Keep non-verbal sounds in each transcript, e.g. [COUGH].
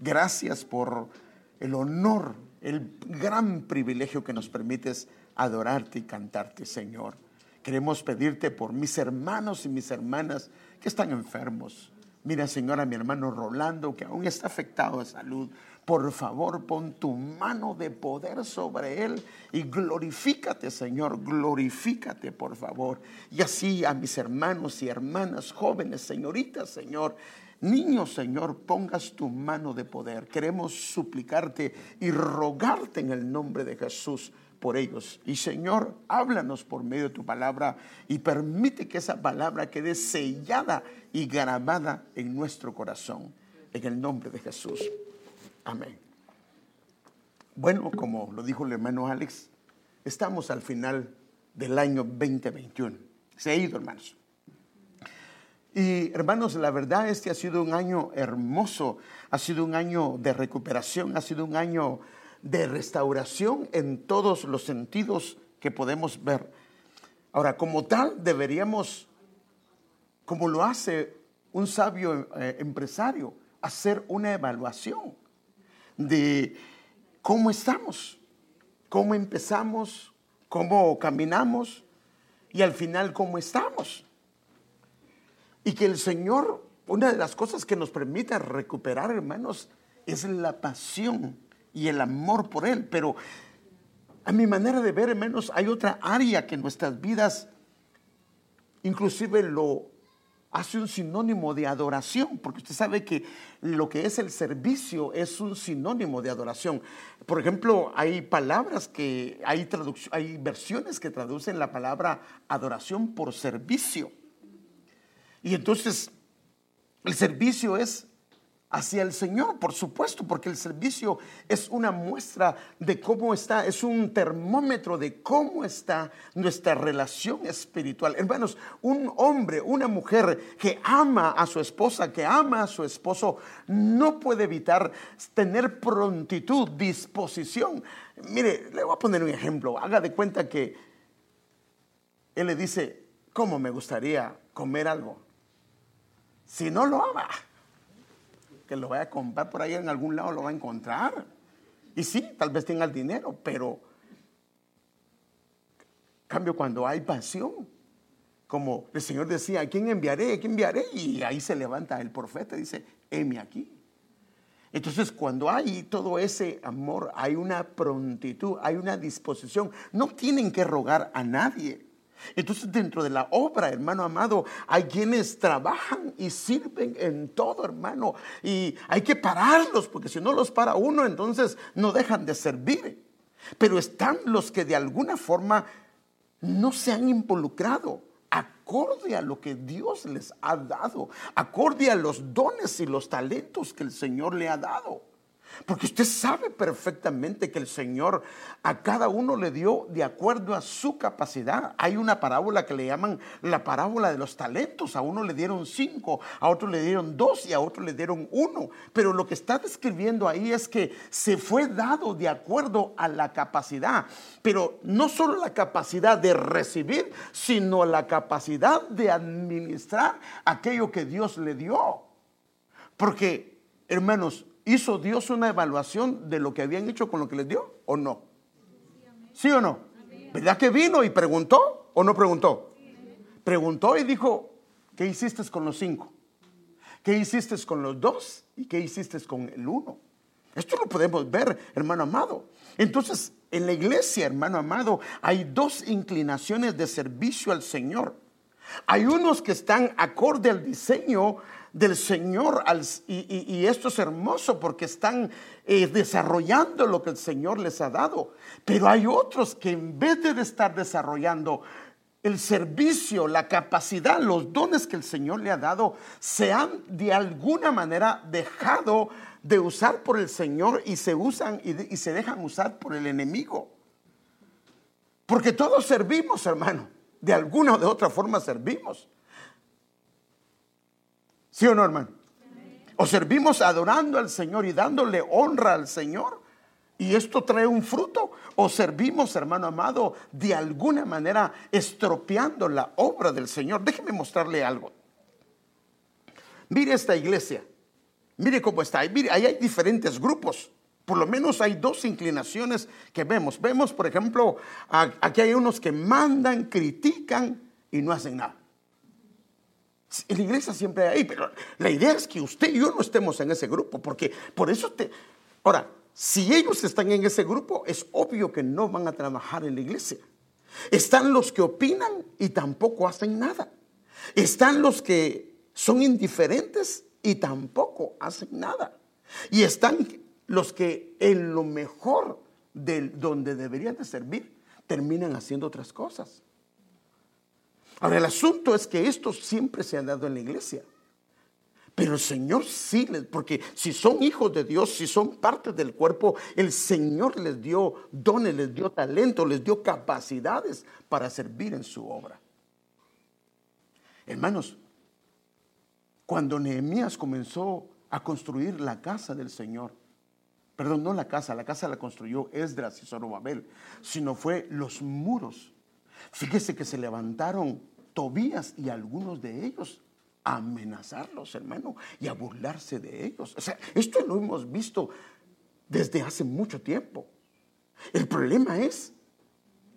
Gracias por el honor, el gran privilegio que nos permites adorarte y cantarte, Señor. Queremos pedirte por mis hermanos y mis hermanas que están enfermos. Mira, Señor, a mi hermano Rolando, que aún está afectado de salud. Por favor, pon tu mano de poder sobre él y glorifícate, Señor, glorifícate, por favor. Y así a mis hermanos y hermanas, jóvenes, señoritas, Señor, niños, Señor, pongas tu mano de poder. Queremos suplicarte y rogarte en el nombre de Jesús por ellos. Y Señor, háblanos por medio de tu palabra y permite que esa palabra quede sellada y grabada en nuestro corazón. En el nombre de Jesús. Amén. Bueno, como lo dijo el hermano Alex, estamos al final del año 2021. Se ha ido, hermanos. Y hermanos, la verdad este ha sido un año hermoso, ha sido un año de recuperación, ha sido un año de restauración en todos los sentidos que podemos ver. Ahora, como tal, deberíamos, como lo hace un sabio eh, empresario, hacer una evaluación de cómo estamos, cómo empezamos, cómo caminamos y al final cómo estamos. Y que el Señor, una de las cosas que nos permite recuperar, hermanos, es la pasión y el amor por Él. Pero a mi manera de ver, hermanos, hay otra área que en nuestras vidas inclusive lo hace un sinónimo de adoración, porque usted sabe que lo que es el servicio es un sinónimo de adoración. Por ejemplo, hay palabras que, hay, hay versiones que traducen la palabra adoración por servicio. Y entonces, el servicio es hacia el Señor, por supuesto, porque el servicio es una muestra de cómo está, es un termómetro de cómo está nuestra relación espiritual. Hermanos, un hombre, una mujer que ama a su esposa, que ama a su esposo, no puede evitar tener prontitud, disposición. Mire, le voy a poner un ejemplo. Haga de cuenta que él le dice, ¿cómo me gustaría comer algo? Si no lo ama que lo vaya a comprar por ahí en algún lado, lo va a encontrar. Y sí, tal vez tenga el dinero, pero cambio cuando hay pasión, como el Señor decía, ¿a quién enviaré? ¿A quién enviaré? Y ahí se levanta el profeta y dice, heme aquí. Entonces, cuando hay todo ese amor, hay una prontitud, hay una disposición. No tienen que rogar a nadie. Entonces dentro de la obra, hermano amado, hay quienes trabajan y sirven en todo, hermano. Y hay que pararlos, porque si no los para uno, entonces no dejan de servir. Pero están los que de alguna forma no se han involucrado acorde a lo que Dios les ha dado, acorde a los dones y los talentos que el Señor le ha dado. Porque usted sabe perfectamente que el Señor a cada uno le dio de acuerdo a su capacidad. Hay una parábola que le llaman la parábola de los talentos. A uno le dieron cinco, a otro le dieron dos y a otro le dieron uno. Pero lo que está describiendo ahí es que se fue dado de acuerdo a la capacidad. Pero no solo la capacidad de recibir, sino la capacidad de administrar aquello que Dios le dio. Porque, hermanos, ¿Hizo Dios una evaluación de lo que habían hecho con lo que les dio o no? ¿Sí o no? ¿Verdad que vino y preguntó o no preguntó? Preguntó y dijo, ¿qué hiciste con los cinco? ¿Qué hiciste con los dos? ¿Y qué hiciste con el uno? Esto lo podemos ver, hermano amado. Entonces, en la iglesia, hermano amado, hay dos inclinaciones de servicio al Señor. Hay unos que están acorde al diseño del Señor y, esto es hermoso porque están eh, desarrollando lo que el Señor les ha dado. Pero hay otros que en vez de estar desarrollando el servicio, la capacidad, los dones que el Señor le ha dado, se han de alguna manera dejado de usar por el Señor y se usan y se dejan usar por el enemigo. Porque todos servimos, hermano. De alguna o de otra forma servimos. ¿Sí o no, hermano? O servimos adorando al Señor y dándole honra al Señor. Y esto trae un fruto. O servimos, hermano amado, de alguna manera estropeando la obra del Señor. Déjeme mostrarle algo. Mire esta iglesia. mire cómo está. Mire, ahí hay diferentes grupos. Por lo menos hay dos inclinaciones que vemos. Vemos, por ejemplo, aquí hay unos que mandan, critican y no hacen nada. La iglesia siempre hay ahí, pero la idea es que usted y yo no estemos en ese grupo, porque por eso te... Ahora, si ellos están en ese grupo, es obvio que no van a trabajar en la iglesia. Están los que opinan y tampoco hacen nada. Están los que son indiferentes y tampoco hacen nada. Y están los que en lo mejor de donde deberían de servir terminan haciendo otras cosas. Ahora, el asunto es que esto siempre se ha dado en la iglesia. Pero el Señor sí les, porque si son hijos de Dios, si son parte del cuerpo, el Señor les dio dones, les dio talento, les dio capacidades para servir en su obra. Hermanos, cuando Nehemías comenzó a construir la casa del Señor, perdón, no la casa, la casa la construyó Esdras y Zorobabel, sino fue los muros. Fíjese que se levantaron Y algunos de ellos a amenazarlos, hermano, y a burlarse de ellos. O sea, esto lo hemos visto desde hace mucho tiempo. El problema es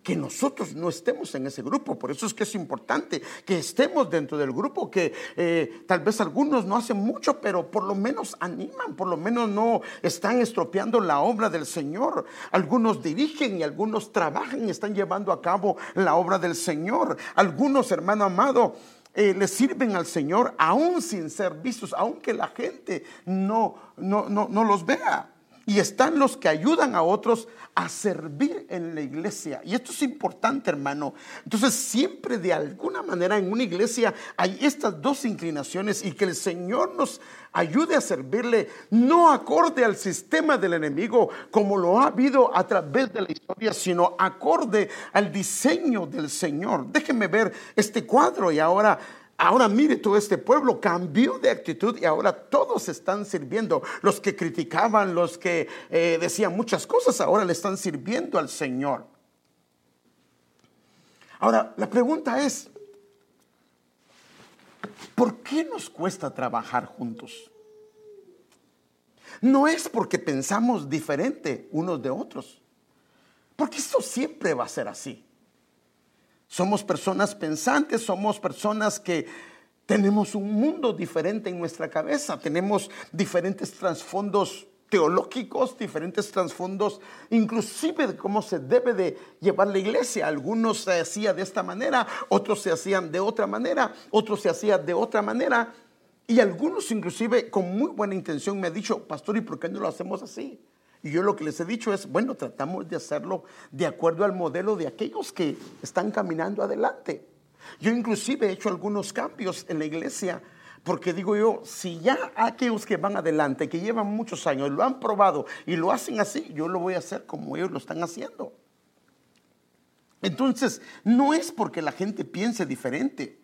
que nosotros no estemos en ese grupo. Por eso es que es importante que estemos dentro del grupo, que eh, tal vez algunos no hacen mucho, pero por lo menos animan, por lo menos no están estropeando la obra del Señor. Algunos dirigen y algunos trabajan y están llevando a cabo la obra del Señor. Algunos, hermano amado, eh, le sirven al Señor aún sin ser vistos, aunque la gente no, no, no, no los vea. Y están los que ayudan a otros a servir en la iglesia. Y esto es importante, hermano. Entonces, siempre de alguna manera en una iglesia hay estas dos inclinaciones y que el Señor nos ayude a servirle, no acorde al sistema del enemigo como lo ha habido a través de la historia, sino acorde al diseño del Señor. Déjenme ver este cuadro y ahora Ahora mire, todo este pueblo cambió de actitud y ahora todos están sirviendo. Los que criticaban, los que eh, decían muchas cosas, ahora le están sirviendo al Señor. Ahora, la pregunta es, ¿por qué nos cuesta trabajar juntos? No es porque pensamos diferente unos de otros, porque esto siempre va a ser así. Somos personas pensantes, somos personas que tenemos un mundo diferente en nuestra cabeza, tenemos diferentes trasfondos teológicos, diferentes trasfondos, inclusive de cómo se debe de llevar la iglesia. Algunos se hacían de esta manera, otros se hacían de otra manera, otros se hacían de otra manera. Y algunos inclusive con muy buena intención me han dicho, pastor, ¿y por qué no lo hacemos así? Y yo lo que les he dicho es, bueno, tratamos de hacerlo de acuerdo al modelo de aquellos que están caminando adelante. Yo inclusive he hecho algunos cambios en la iglesia, porque digo yo, si ya aquellos que van adelante, que llevan muchos años, lo han probado y lo hacen así, yo lo voy a hacer como ellos lo están haciendo. Entonces, no es porque la gente piense diferente,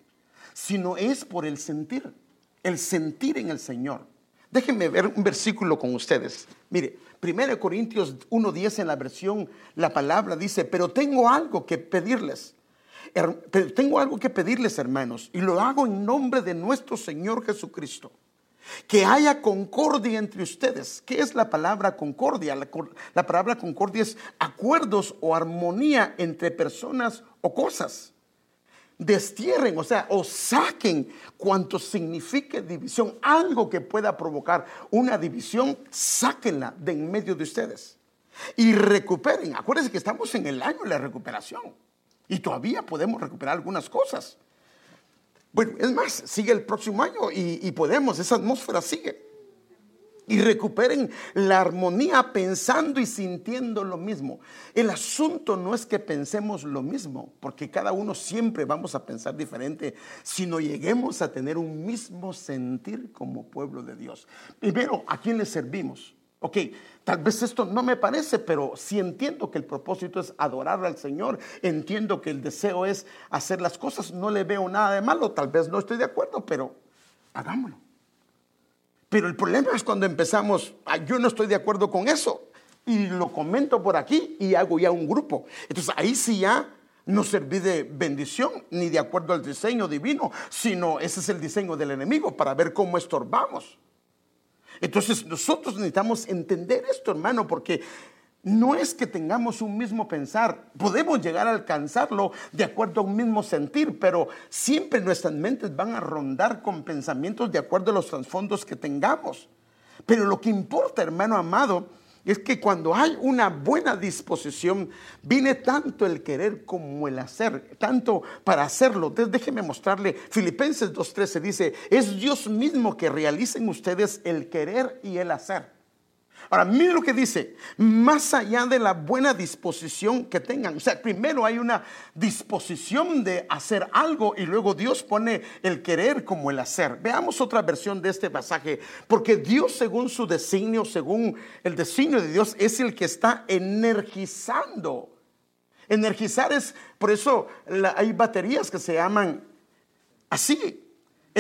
sino es por el sentir, el sentir en el Señor. Déjenme ver un versículo con ustedes. Mire, 1 Corintios 1.10 en la versión, la palabra dice, pero tengo algo que pedirles. Tengo algo que pedirles, hermanos, y lo hago en nombre de nuestro Señor Jesucristo. Que haya concordia entre ustedes. ¿Qué es la palabra concordia? La palabra concordia es acuerdos o armonía entre personas o cosas destierren, o sea, o saquen cuanto signifique división, algo que pueda provocar una división, sáquenla de en medio de ustedes y recuperen. Acuérdense que estamos en el año de la recuperación y todavía podemos recuperar algunas cosas. Bueno, es más, sigue el próximo año y, y podemos, esa atmósfera sigue y recuperen la armonía pensando y sintiendo lo mismo. El asunto no es que pensemos lo mismo, porque cada uno siempre vamos a pensar diferente, sino lleguemos a tener un mismo sentir como pueblo de Dios. Primero, ¿a quién le servimos? Ok, tal vez esto no me parece, pero si entiendo que el propósito es adorar al Señor, entiendo que el deseo es hacer las cosas, no le veo nada de malo, tal vez no estoy de acuerdo, pero hagámoslo. Pero el problema es cuando empezamos, yo no estoy de acuerdo con eso, y lo comento por aquí y hago ya un grupo. Entonces ahí sí ya no serví de bendición ni de acuerdo al diseño divino, sino ese es el diseño del enemigo para ver cómo estorbamos. Entonces nosotros necesitamos entender esto, hermano, porque no es que tengamos un mismo pensar, podemos llegar a alcanzarlo de acuerdo a un mismo sentir, pero siempre nuestras mentes van a rondar con pensamientos de acuerdo a los trasfondos que tengamos. Pero lo que importa, hermano amado, es que cuando hay una buena disposición, viene tanto el querer como el hacer, tanto para hacerlo. Déjeme mostrarle, Filipenses 2.13 dice, es Dios mismo que realicen ustedes el querer y el hacer. Ahora, mire lo que dice, más allá de la buena disposición que tengan. O sea, primero hay una disposición de hacer algo y luego Dios pone el querer como el hacer. Veamos otra versión de este pasaje, porque Dios según su designio, según el designio de Dios, es el que está energizando. Energizar es, por eso hay baterías que se llaman así,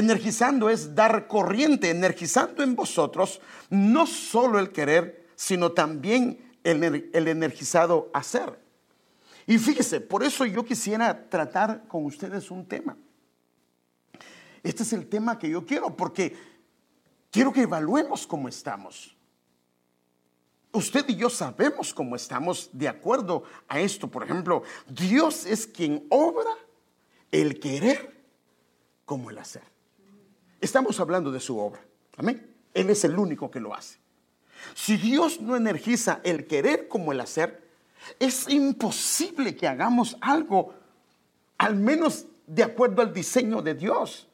Energizando es dar corriente, energizando en vosotros no solo el querer, sino también el, el energizado hacer. Y fíjese, por eso yo quisiera tratar con ustedes un tema. Este es el tema que yo quiero, porque quiero que evaluemos cómo estamos. Usted y yo sabemos cómo estamos de acuerdo a esto. Por ejemplo, Dios es quien obra el querer como el hacer. Estamos hablando de su obra. Amén. Él es el único que lo hace. Si Dios no energiza el querer como el hacer, es imposible que hagamos algo, al menos de acuerdo al diseño de Dios.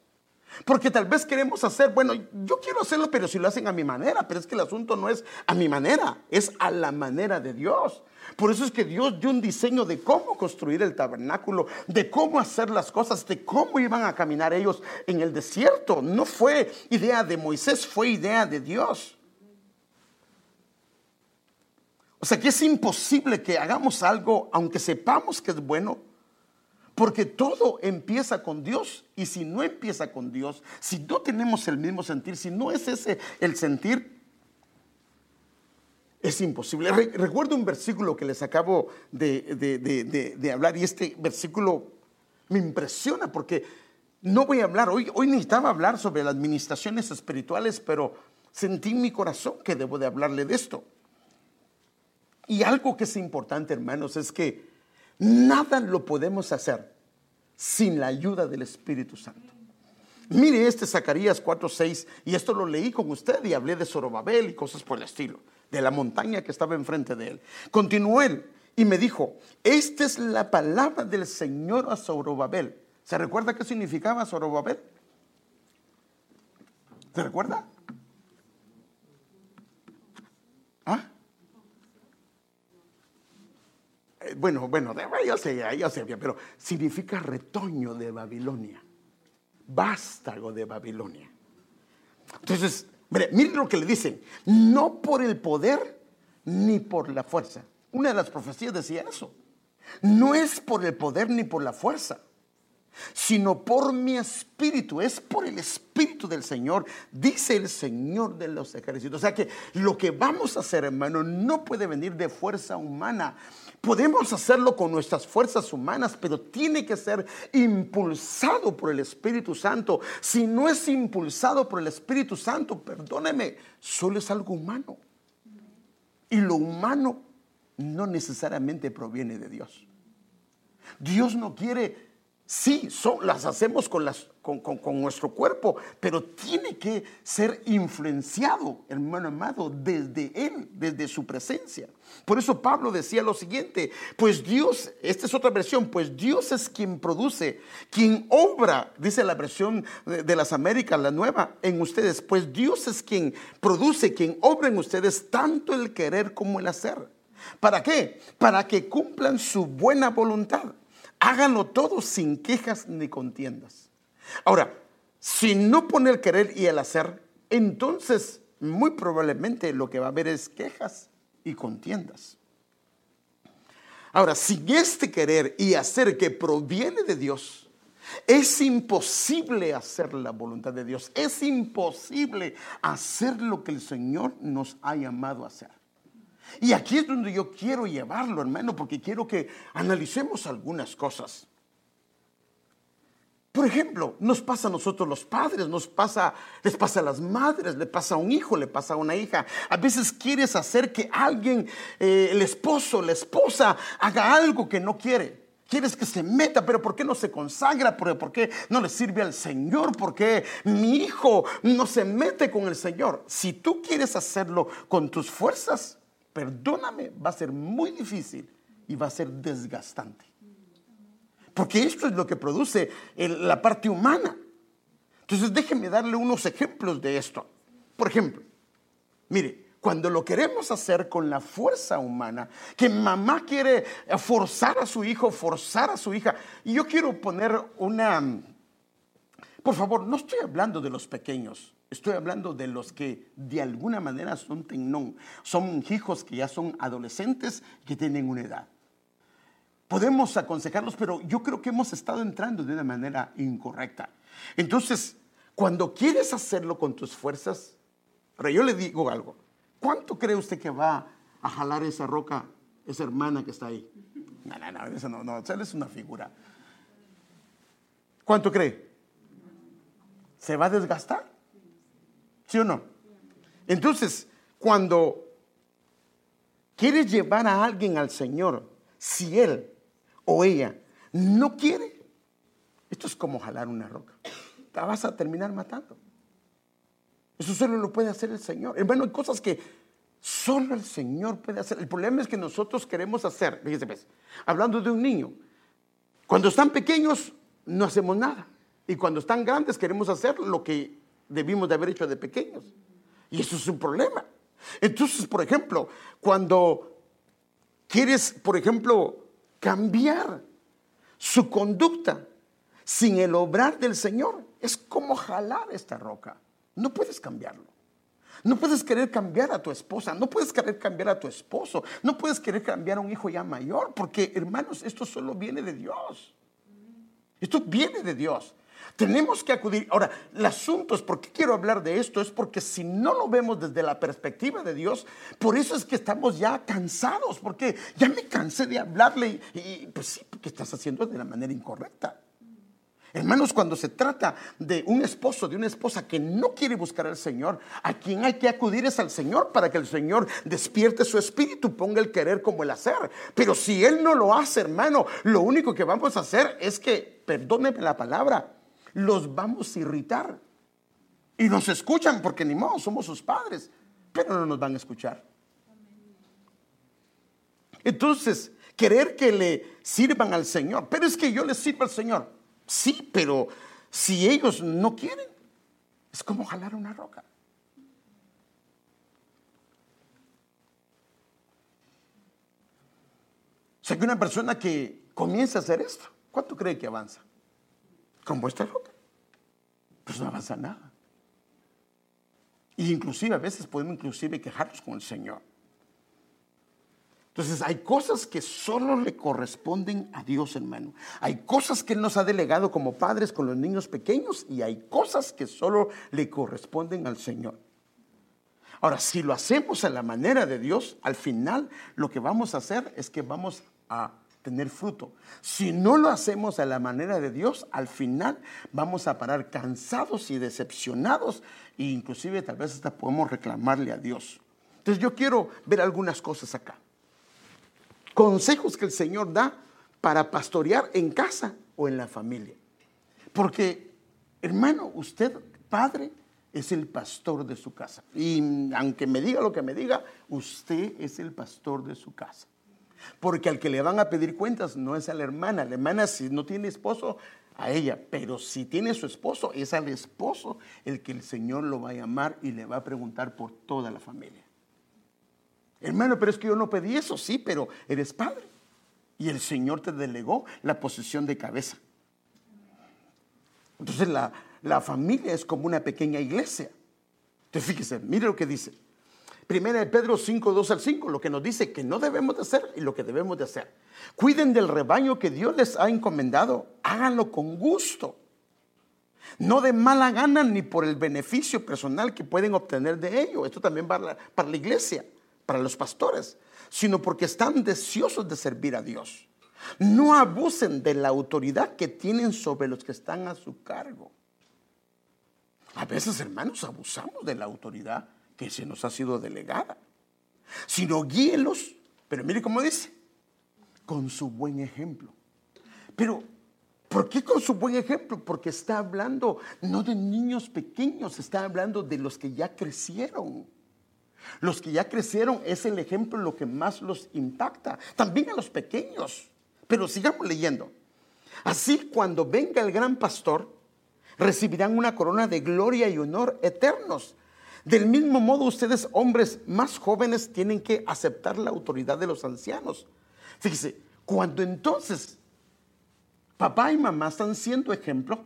Porque tal vez queremos hacer, bueno, yo quiero hacerlo, pero si lo hacen a mi manera, pero es que el asunto no es a mi manera, es a la manera de Dios. Por eso es que Dios dio un diseño de cómo construir el tabernáculo, de cómo hacer las cosas, de cómo iban a caminar ellos en el desierto. No fue idea de Moisés, fue idea de Dios. O sea que es imposible que hagamos algo aunque sepamos que es bueno, porque todo empieza con Dios y si no empieza con Dios, si no tenemos el mismo sentir, si no es ese el sentir, es imposible. recuerdo un versículo que les acabo de, hablar y este versículo me impresiona porque no voy a hablar, hoy, hoy necesitaba hablar sobre las administraciones espirituales, pero sentí en mi corazón que debo de hablarle de esto. Y algo que es importante, hermanos, es que Nada lo podemos hacer sin la ayuda del Espíritu Santo. Mire este Zacarías 4:6 y esto lo leí con usted y hablé de Zorobabel y cosas por el estilo, de la montaña que estaba enfrente de él. Continuó él y me dijo, esta es la palabra del Señor a Zorobabel. ¿Se recuerda qué significaba Zorobabel? ¿Se recuerda? ¿Ah? Eh, bueno, bueno, yo sé, yo sé, pero significa retoño de Babilonia, vástago de Babilonia. Entonces, miren lo que le dicen, no por el poder ni por la fuerza. Una de las profecías decía eso. No es por el poder ni por la fuerza, sino por mi espíritu, es por el espíritu del Señor, dice el Señor de los ejércitos. O sea que lo que vamos a hacer, hermano, no puede venir de fuerza humana, Podemos hacerlo con nuestras fuerzas humanas, pero tiene que ser impulsado por el Espíritu Santo. Si no es impulsado por el Espíritu Santo, perdóneme, solo es algo humano. Y lo humano no necesariamente proviene de Dios. Dios no quiere Sí, las hacemos con, nuestro cuerpo, pero tiene que ser influenciado, hermano amado, desde Él, desde su presencia. Por eso Pablo decía lo siguiente, pues Dios, esta es otra versión, pues Dios es quien produce, quien obra, dice la versión de las Américas, la nueva, en ustedes, pues Dios es quien produce, quien obra en ustedes tanto el querer como el hacer. ¿Para qué? Para que cumplan su buena voluntad. Háganlo todo sin quejas ni contiendas. Ahora, si no pone el querer y el hacer, entonces muy probablemente lo que va a haber es quejas y contiendas. Ahora, sin este querer y hacer que proviene de Dios, es imposible hacer la voluntad de Dios. Es imposible hacer lo que el Señor nos ha llamado a hacer. Y aquí es donde yo quiero llevarlo, hermano, porque quiero que analicemos algunas cosas. Por ejemplo, nos pasa a nosotros los padres, nos pasa, les pasa a las madres, le pasa a un hijo, le pasa a una hija. A veces quieres hacer que alguien, eh, el esposo, la esposa, haga algo que no quiere. Quieres que se meta, pero ¿por qué no se consagra? ¿Por qué no le sirve al Señor? ¿Por qué mi hijo no se mete con el Señor? Si tú quieres hacerlo con tus fuerzas, perdóname, va a ser muy difícil y va a ser desgastante. Porque esto es lo que produce la parte humana. Entonces déjenme darle unos ejemplos de esto. Por ejemplo, mire, cuando lo queremos hacer con la fuerza humana, que mamá quiere forzar a su hijo, forzar a su hija, y yo quiero poner una... Por favor, no estoy hablando de los pequeños, estoy hablando de los que de alguna manera son tenón, son hijos que ya son adolescentes, que tienen una edad podemos aconsejarlos, pero yo creo que hemos estado entrando de una manera incorrecta. Entonces, cuando quieres hacerlo con tus fuerzas, ahora yo le digo algo, ¿cuánto cree usted que va a jalar esa roca, esa hermana que está ahí? No, no, no, eso no, no, es una figura. ¿Cuánto cree? ¿Se va a desgastar? ¿Sí o no? Entonces, cuando quieres llevar a alguien al Señor, si Él o ella no quiere, esto es como jalar una roca. La vas a terminar matando. Eso solo lo puede hacer el Señor. Hermano, hay cosas que solo el Señor puede hacer. El problema es que nosotros queremos hacer, fíjese, pues, hablando de un niño, cuando están pequeños no hacemos nada. Y cuando están grandes queremos hacer lo que debimos de haber hecho de pequeños. Y eso es un problema. Entonces, por ejemplo, cuando quieres, por ejemplo, cambiar su conducta sin el obrar del Señor. Es como jalar esta roca. No puedes cambiarlo. No puedes querer cambiar a tu esposa, no puedes querer cambiar a tu esposo, no puedes querer cambiar a un hijo ya mayor, porque hermanos, esto solo viene de Dios. Esto viene de Dios. Tenemos que acudir. Ahora, el asunto es, ¿por qué quiero hablar de esto? Es porque si no lo vemos desde la perspectiva de Dios, por eso es que estamos ya cansados, porque ya me cansé de hablarle y, pues sí, porque estás haciendo de la manera incorrecta. Hermanos, cuando se trata de un esposo, de una esposa que no quiere buscar al Señor, a quien hay que acudir es al Señor para que el Señor despierte su espíritu, ponga el querer como el hacer. Pero si Él no lo hace, hermano, lo único que vamos a hacer es que, perdóneme la palabra, los vamos a irritar. Y nos escuchan porque ni modo, somos sus padres, pero no nos van a escuchar. Entonces, querer que le sirvan al Señor, pero es que yo les sirvo al Señor. Sí, pero si ellos no quieren, es como jalar una roca. O sea que una persona que comienza a hacer esto, ¿cuánto cree que avanza? Como esta roca. Pues no avanza nada. Y inclusive a veces podemos inclusive quejarnos con el Señor. Entonces hay cosas que solo le corresponden a Dios, hermano. Hay cosas que Él nos ha delegado como padres con los niños pequeños y hay cosas que solo le corresponden al Señor. Ahora, si lo hacemos a la manera de Dios, al final lo que vamos a hacer es que vamos a tener fruto. Si no lo hacemos a la manera de Dios, al final vamos a parar cansados y decepcionados e inclusive tal vez hasta podemos reclamarle a Dios. Entonces yo quiero ver algunas cosas acá. Consejos que el Señor da para pastorear en casa o en la familia. Porque, hermano, usted, padre, es el pastor de su casa. Y aunque me diga lo que me diga, usted es el pastor de su casa. Porque al que le van a pedir cuentas no es a la hermana. La hermana si no tiene esposo, a ella. Pero si tiene su esposo, es al esposo el que el Señor lo va a llamar y le va a preguntar por toda la familia. Hermano, pero es que yo no pedí eso, sí, pero eres padre. Y el Señor te delegó la posición de cabeza. Entonces la, la familia es como una pequeña iglesia. Entonces fíjese, mire lo que dice. Primera de Pedro 5, 2 al 5, lo que nos dice que no debemos de hacer y lo que debemos de hacer. Cuiden del rebaño que Dios les ha encomendado, háganlo con gusto. No de mala gana ni por el beneficio personal que pueden obtener de ello. Esto también para para la iglesia, para los pastores, sino porque están deseosos de servir a Dios. No abusen de la autoridad que tienen sobre los que están a su cargo. A veces, hermanos, abusamos de la autoridad que se nos ha sido delegada. Sino guíelos, pero mire cómo dice, con su buen ejemplo. Pero, ¿por qué con su buen ejemplo? Porque está hablando no de niños pequeños, está hablando de los que ya crecieron. Los que ya crecieron es el ejemplo lo que más los impacta. También a los pequeños. Pero sigamos leyendo. Así cuando venga el gran pastor, recibirán una corona de gloria y honor eternos. Del mismo modo, ustedes, hombres más jóvenes, tienen que aceptar la autoridad de los ancianos. Fíjese, cuando entonces papá y mamá están siendo ejemplo,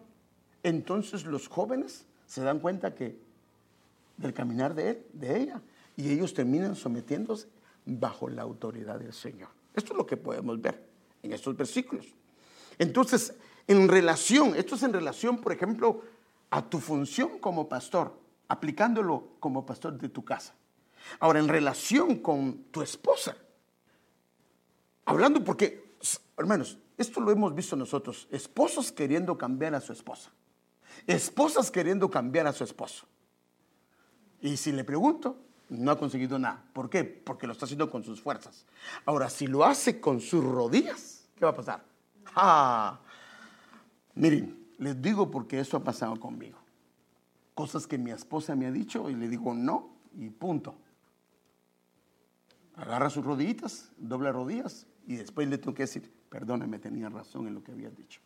entonces los jóvenes se dan cuenta que del caminar de él, de ella, y ellos terminan sometiéndose bajo la autoridad del Señor. Esto es lo que podemos ver en estos versículos. Entonces, en relación, esto es en relación, por ejemplo, a tu función como pastor, aplicándolo como pastor de tu casa. Ahora, en relación con tu esposa, hablando porque, hermanos, esto lo hemos visto nosotros, esposos queriendo cambiar a su esposa, esposas queriendo cambiar a su esposo. Y si le pregunto, no ha conseguido nada. ¿Por qué? Porque lo está haciendo con sus fuerzas. Ahora, si lo hace con sus rodillas, ¿qué va a pasar? ¡Ah! Miren, les digo porque eso ha pasado conmigo. Cosas que mi esposa me ha dicho y le digo no y punto. Agarra sus rodillitas, dobla rodillas y después le tengo que decir, perdóname, tenía razón en lo que había dicho.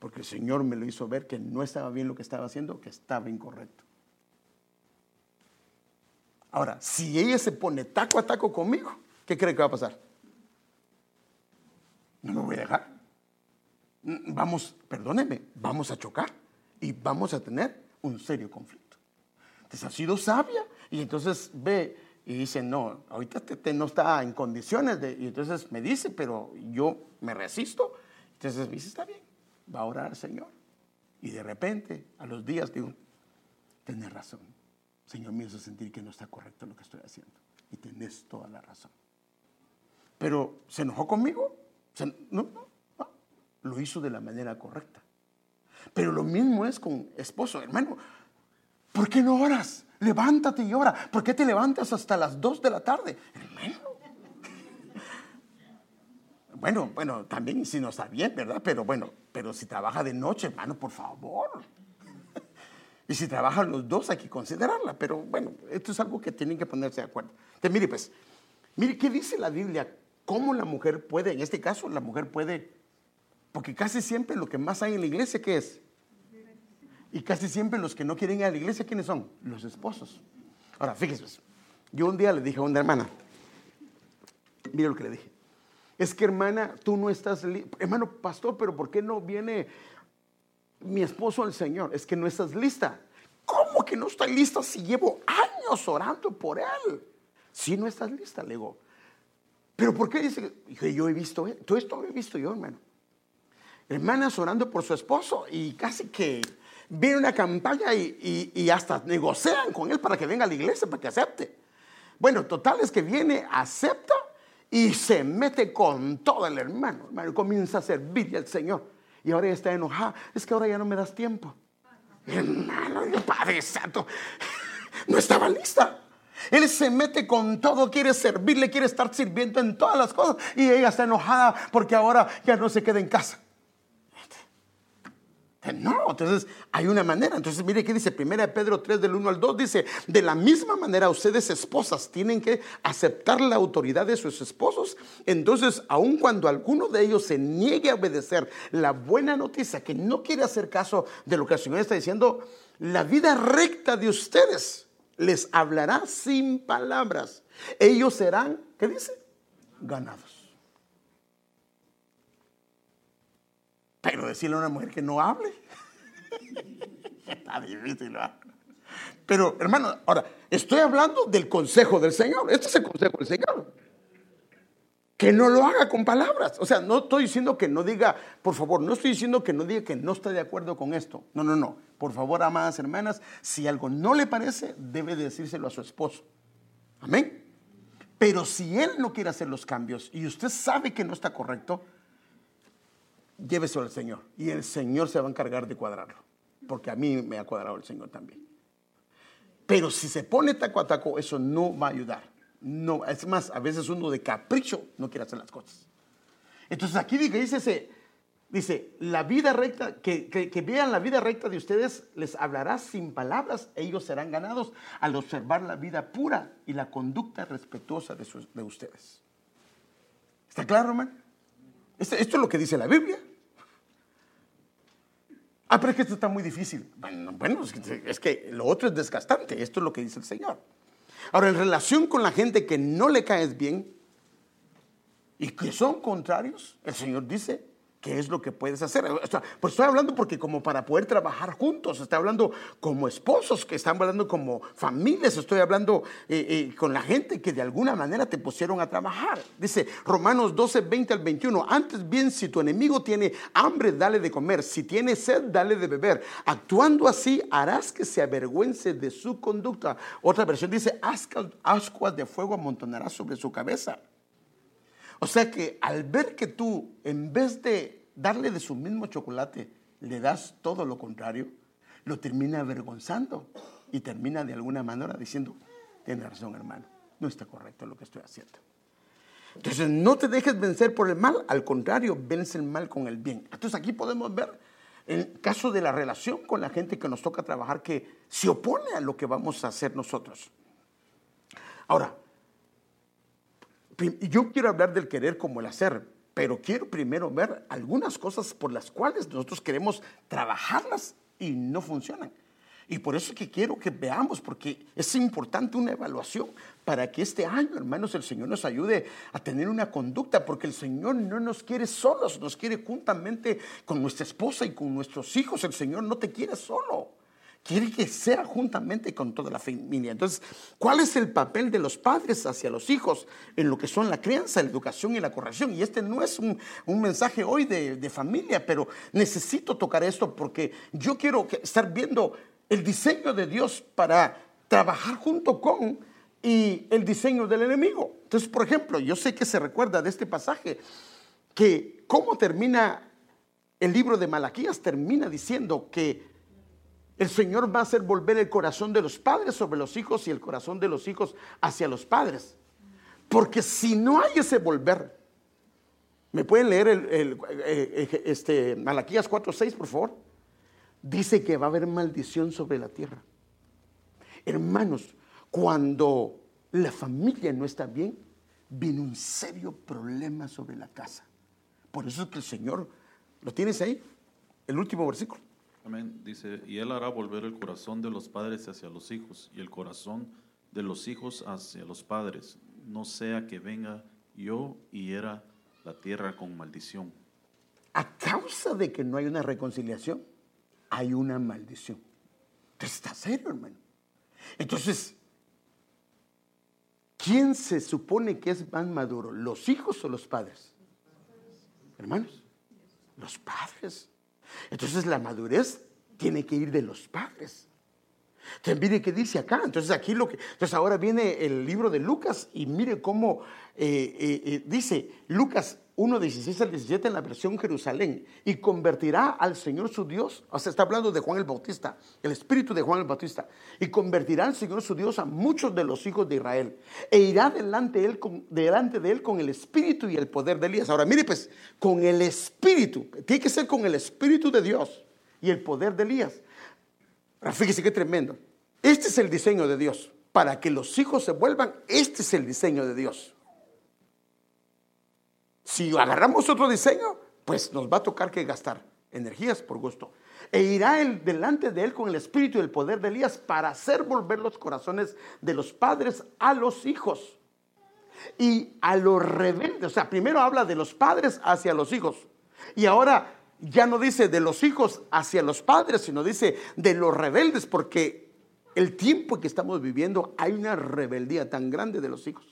Porque el Señor me lo hizo ver que no estaba bien lo que estaba haciendo, que estaba incorrecto. Ahora, si ella se pone taco a taco conmigo, ¿qué cree que va a pasar? No me voy a dejar. Mm, vamos, perdóneme, vamos a chocar y vamos a tener un serio conflicto. Entonces ha sido sabia y entonces ve y dice, no, ahorita te, no está en condiciones y entonces me dice, pero yo me resisto. Entonces me dice, está bien, va a orar al Señor. Y de repente, a los días digo, tenés razón. Señor, me hizo sentir que no está correcto lo que estoy haciendo. Y tenés toda la razón. Pero, ¿se enojó conmigo? no, no, lo hizo de la manera correcta. Pero lo mismo es con esposo, hermano. ¿Por qué no oras? Levántate y ora. ¿Por qué te levantas hasta las 2 de la tarde? Hermano. [LAUGHS] Bueno, bueno, también si no está bien, ¿verdad? Pero bueno, pero si trabaja de noche, hermano, por favor. [LAUGHS] Y si trabajan los dos hay que considerarla. Pero bueno, esto es algo que tienen que ponerse de acuerdo. Entonces, mire pues, mire, ¿qué dice la Biblia? ¿Cómo la mujer puede, en este caso, la mujer puede porque casi siempre lo que más hay en la iglesia, ¿qué es? Y casi siempre los que no quieren ir a la iglesia, ¿quiénes son? Los esposos. Ahora, fíjese, yo un día le dije a una hermana, mire lo que le dije, es que hermana, tú no estás, hermano pastor, pero ¿por qué no viene mi esposo al Señor? Es que no estás lista. ¿Cómo que no estoy lista si llevo años orando por él? Si no estás lista, le digo. ¿Pero por qué dice? que yo he visto, todo esto lo he visto yo, hermano hermanas orando por su esposo y casi que viene una campaña y, hasta negocian con él para que venga a la iglesia, para que acepte. Bueno, total es que viene, acepta y se mete con todo el hermano. Hermano, comienza a servir al Señor. Y ahora ya está enojada. Es que ahora ya no me das tiempo. Hermano, Padre Santo, [LAUGHS] no estaba lista. Él se mete con todo, quiere servirle, quiere estar sirviendo en todas las cosas. Y ella está enojada porque ahora ya no se queda en casa. No, entonces hay una manera. Entonces mire qué dice 1 Pedro 3 del 1 al 2. Dice, de la misma manera ustedes esposas tienen que aceptar la autoridad de sus esposos. Entonces, aun cuando alguno de ellos se niegue a obedecer la buena noticia, que no quiere hacer caso de lo que el Señor está diciendo, la vida recta de ustedes les hablará sin palabras. Ellos serán, ¿qué dice? Ganados. Pero decirle a una mujer que no hable, [LAUGHS] está difícil. Pero, hermano, ahora, estoy hablando del consejo del Señor. Este es el consejo del Señor. Que no lo haga con palabras. O sea, no estoy diciendo que no diga, por favor, no estoy diciendo que no diga que no estoy de acuerdo con esto. No, no, no. Por favor, amadas hermanas, si algo no le parece, debe decírselo a su esposo. Amén. Pero si él no quiere hacer los cambios y usted sabe que no está correcto, lléveselo al Señor. Y el Señor se va a encargar de cuadrarlo. Porque a mí me ha cuadrado el Señor también. Pero si se pone taco a taco, eso no va a ayudar. No, es más, a veces uno de capricho no quiere hacer las cosas. Entonces aquí dice, dice, la vida recta, que, que, vean la vida recta de ustedes, les hablará sin palabras, ellos serán ganados al observar la vida pura y la conducta respetuosa de, de ustedes. ¿Está claro, hermano? Esto, es lo que dice la Biblia. Ah, pero es que esto está muy difícil. Bueno, bueno es, que, lo otro es desgastante. Esto es lo que dice el Señor. Ahora, en relación con la gente que no le caes bien y que son contrarios, el Señor dice, ¿Qué es lo que puedes hacer? Pues estoy hablando porque como para poder trabajar juntos, estoy hablando como esposos, que están hablando como familias, estoy hablando eh, eh, con la gente que de alguna manera te pusieron a trabajar. Dice Romanos 12, 20 al 21, antes bien si tu enemigo tiene hambre, dale de comer, si tiene sed, dale de beber. Actuando así, harás que se avergüence de su conducta. Otra versión dice, ascuas de fuego amontonarás sobre su cabeza. O sea que al ver que tú, en vez de darle de su mismo chocolate, le das todo lo contrario, lo termina avergonzando y termina de alguna manera diciendo, tiene razón hermano, no está correcto lo que estoy haciendo. Entonces no te dejes vencer por el mal, al contrario, vence el mal con el bien. Entonces aquí podemos ver el caso de la relación con la gente que nos toca trabajar que se opone a lo que vamos a hacer nosotros. Ahora, yo quiero hablar del querer como el hacer, pero quiero primero ver algunas cosas por las cuales nosotros queremos trabajarlas y no funcionan. Y por eso es que quiero que veamos, porque es importante una evaluación para que este año, hermanos, el Señor nos ayude a tener una conducta, porque el Señor no nos quiere solos, nos quiere juntamente con nuestra esposa y con nuestros hijos. El Señor no te quiere solo. Quiere que sea juntamente con toda la familia. Entonces, ¿cuál es el papel de los padres hacia los hijos en lo que son la crianza, la educación y la corrección? Y este no es un, mensaje hoy de, familia, pero necesito tocar esto porque yo quiero estar viendo el diseño de Dios para trabajar junto con y el diseño del enemigo. Entonces, por ejemplo, yo sé que se recuerda de este pasaje que cómo termina el libro de Malaquías, termina diciendo que el Señor va a hacer volver el corazón de los padres sobre los hijos y el corazón de los hijos hacia los padres. Porque si no hay ese volver, ¿me pueden leer el, el eh, este, Malaquías 4.6, por favor? Dice que va a haber maldición sobre la tierra. Hermanos, cuando la familia no está bien, viene un serio problema sobre la casa. Por eso es que el Señor, ¿lo tienes ahí? El último versículo. Amén. Dice, y él hará volver el corazón de los padres hacia los hijos y el corazón de los hijos hacia los padres, no sea que venga yo y era la tierra con maldición. A causa de que no hay una reconciliación, hay una maldición. Entonces está serio, hermano. Entonces, ¿quién se supone que es más maduro, los hijos o los padres? Hermanos, los padres. Entonces la madurez tiene que ir de los padres. Entonces mire qué dice acá. Entonces aquí lo que... Entonces ahora viene el libro de Lucas y mire cómo eh, eh, eh, dice Lucas 1, 16 al 17 en la versión Jerusalén, y convertirá al Señor su Dios, o sea, está hablando de Juan el Bautista, el espíritu de Juan el Bautista, y convertirá al Señor su Dios a muchos de los hijos de Israel, e irá delante de él con, delante de él con el espíritu y el poder de Elías. Ahora, mire pues, con el espíritu, tiene que ser con el espíritu de Dios y el poder de Elías. Fíjese qué tremendo. Este es el diseño de Dios. Para que los hijos se vuelvan, este es el diseño de Dios. Si agarramos otro diseño, pues nos va a tocar que gastar energías por gusto. E irá delante de él con el espíritu y el poder de Elías para hacer volver los corazones de los padres a los hijos y a los rebeldes. O sea, primero habla de los padres hacia los hijos. Y ahora ya no dice de los hijos hacia los padres, sino dice de los rebeldes, porque el tiempo que estamos viviendo hay una rebeldía tan grande de los hijos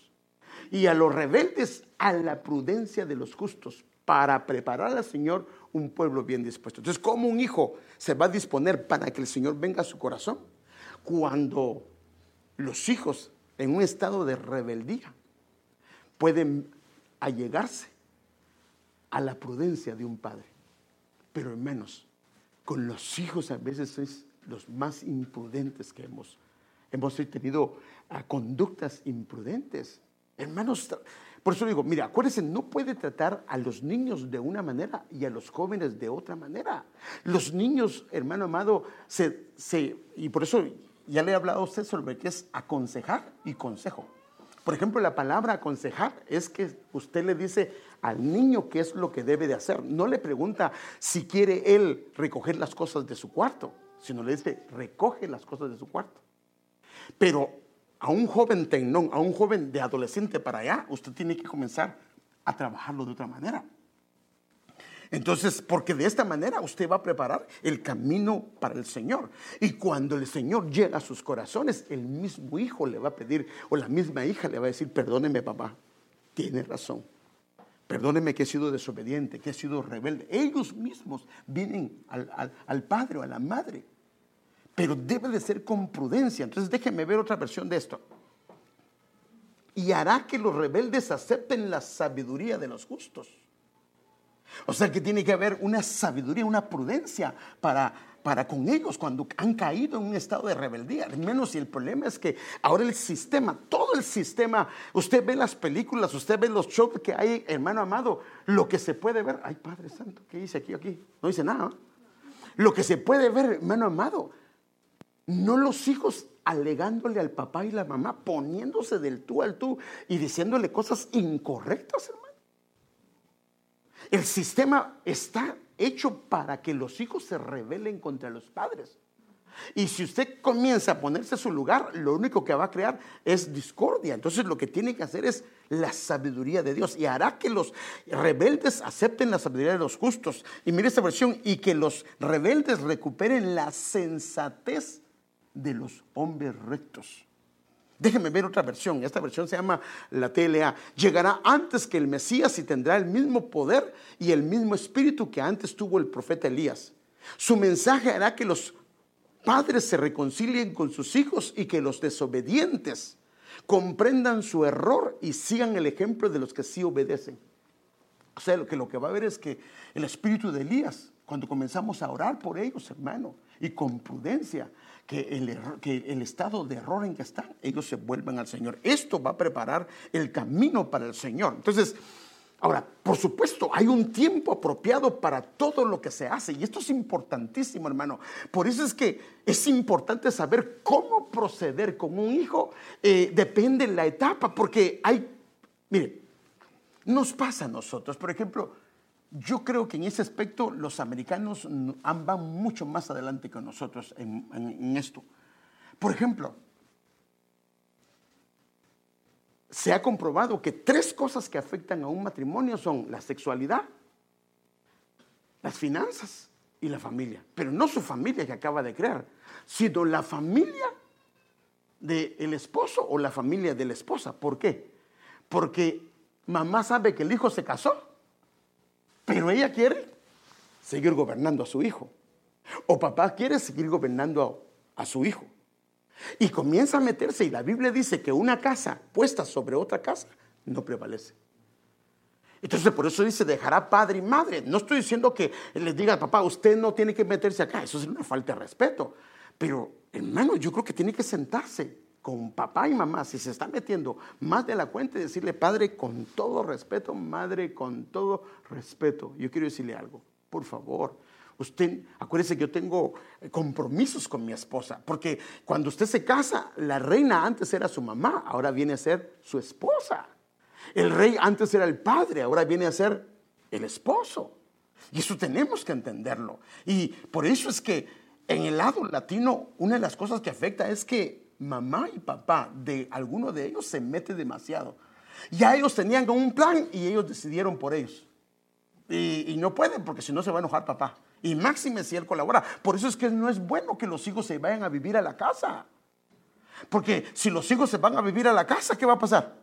y a los rebeldes a la prudencia de los justos para preparar al Señor un pueblo bien dispuesto. Entonces, ¿cómo un hijo se va a disponer para que el Señor venga a su corazón? Cuando los hijos en un estado de rebeldía pueden allegarse a la prudencia de un padre. Pero menos, con los hijos a veces es los más imprudentes que hemos. Hemos tenido ah, conductas imprudentes. Hermanos, por eso digo, mira, acuérdense, no puede tratar a los niños de una manera y a los jóvenes de otra manera. Los niños, hermano amado, se, se, y por eso ya le he hablado a usted sobre qué es aconsejar y consejo. Por ejemplo, la palabra aconsejar es que usted le dice al niño qué es lo que debe de hacer. No le pregunta si quiere él recoger las cosas de su cuarto, sino le dice recoge las cosas de su cuarto. Pero a un joven tecnón, a un joven de adolescente para allá, usted tiene que comenzar a trabajarlo de otra manera. Entonces, porque de esta manera usted va a preparar el camino para el Señor. Y cuando el Señor llega a sus corazones, el mismo hijo le va a pedir, o la misma hija le va a decir, perdóneme papá, tiene razón. Perdóneme que he sido desobediente, que he sido rebelde. Ellos mismos vienen al, al padre o a la madre. Pero debe de ser con prudencia. Entonces déjenme ver otra versión de esto. Y hará que los rebeldes acepten la sabiduría de los justos. O sea que tiene que haber una sabiduría, una prudencia para, para con ellos cuando han caído en un estado de rebeldía. Al menos si el problema es que ahora el sistema, todo el sistema, usted ve las películas, usted ve los shows que hay, hermano amado, lo que se puede ver, ay Padre Santo, ¿qué dice aquí? Aquí no dice nada. Lo que se puede ver, hermano amado, no los hijos alegándole al papá y la mamá, poniéndose del tú al tú y diciéndole cosas incorrectas, hermano. El sistema está hecho para que los hijos se rebelen contra los padres. Y si usted comienza a ponerse a su lugar, lo único que va a crear es discordia. Entonces lo que tiene que hacer es la sabiduría de Dios y hará que los rebeldes acepten la sabiduría de los justos. Y mire esta versión, y que los rebeldes recuperen la sensatez de los hombres rectos. Déjenme ver otra versión. Esta versión se llama la TLA. Llegará antes que el Mesías y tendrá el mismo poder y el mismo espíritu que antes tuvo el profeta Elías. Su mensaje hará que los padres se reconcilien con sus hijos y que los desobedientes comprendan su error y sigan el ejemplo de los que sí obedecen. O sea, lo que, lo que va a ver es que el espíritu de Elías, cuando comenzamos a orar por ellos, hermano, y con prudencia, que el, estado de error en que están, ellos se vuelvan al Señor. Esto va a preparar el camino para el Señor. Entonces, ahora, por supuesto, hay un tiempo apropiado para todo lo que se hace y esto es importantísimo, hermano. Por eso es que es importante saber cómo proceder con un hijo, eh, depende de la etapa, porque hay, mire, nos pasa a nosotros, por ejemplo, yo creo que en ese aspecto los americanos van mucho más adelante que nosotros en, esto. Por ejemplo, se ha comprobado que tres cosas que afectan a un matrimonio son la sexualidad, las finanzas y la familia. Pero no su familia que acaba de crear, sino la familia del esposo o la familia de la esposa. ¿Por qué? Porque mamá sabe que el hijo se casó pero ella quiere seguir gobernando a su hijo. O papá quiere seguir gobernando a, su hijo. Y comienza a meterse y la Biblia dice que una casa puesta sobre otra casa no prevalece. Entonces por eso dice, dejará padre y madre. No estoy diciendo que le diga, papá, usted no tiene que meterse acá. Eso es una falta de respeto. Pero, hermano, yo creo que tiene que sentarse con papá y mamá, si se está metiendo más de la cuenta decirle, padre, con todo respeto, madre, con todo respeto, yo quiero decirle algo, por favor, usted, acuérdese que yo tengo compromisos con mi esposa, porque cuando usted se casa, la reina antes era su mamá, ahora viene a ser su esposa. El rey antes era el padre, ahora viene a ser el esposo. Y eso tenemos que entenderlo. Y por eso es que en el lado latino, una de las cosas que afecta es que mamá y papá de alguno de ellos se mete demasiado. Ya ellos tenían un plan y ellos decidieron por ellos. Y, no pueden porque si no se va a enojar papá. Y máxime si él colabora. Por eso es que no es bueno que los hijos se vayan a vivir a la casa. Porque si los hijos se van a vivir a la casa, ¿qué va a pasar?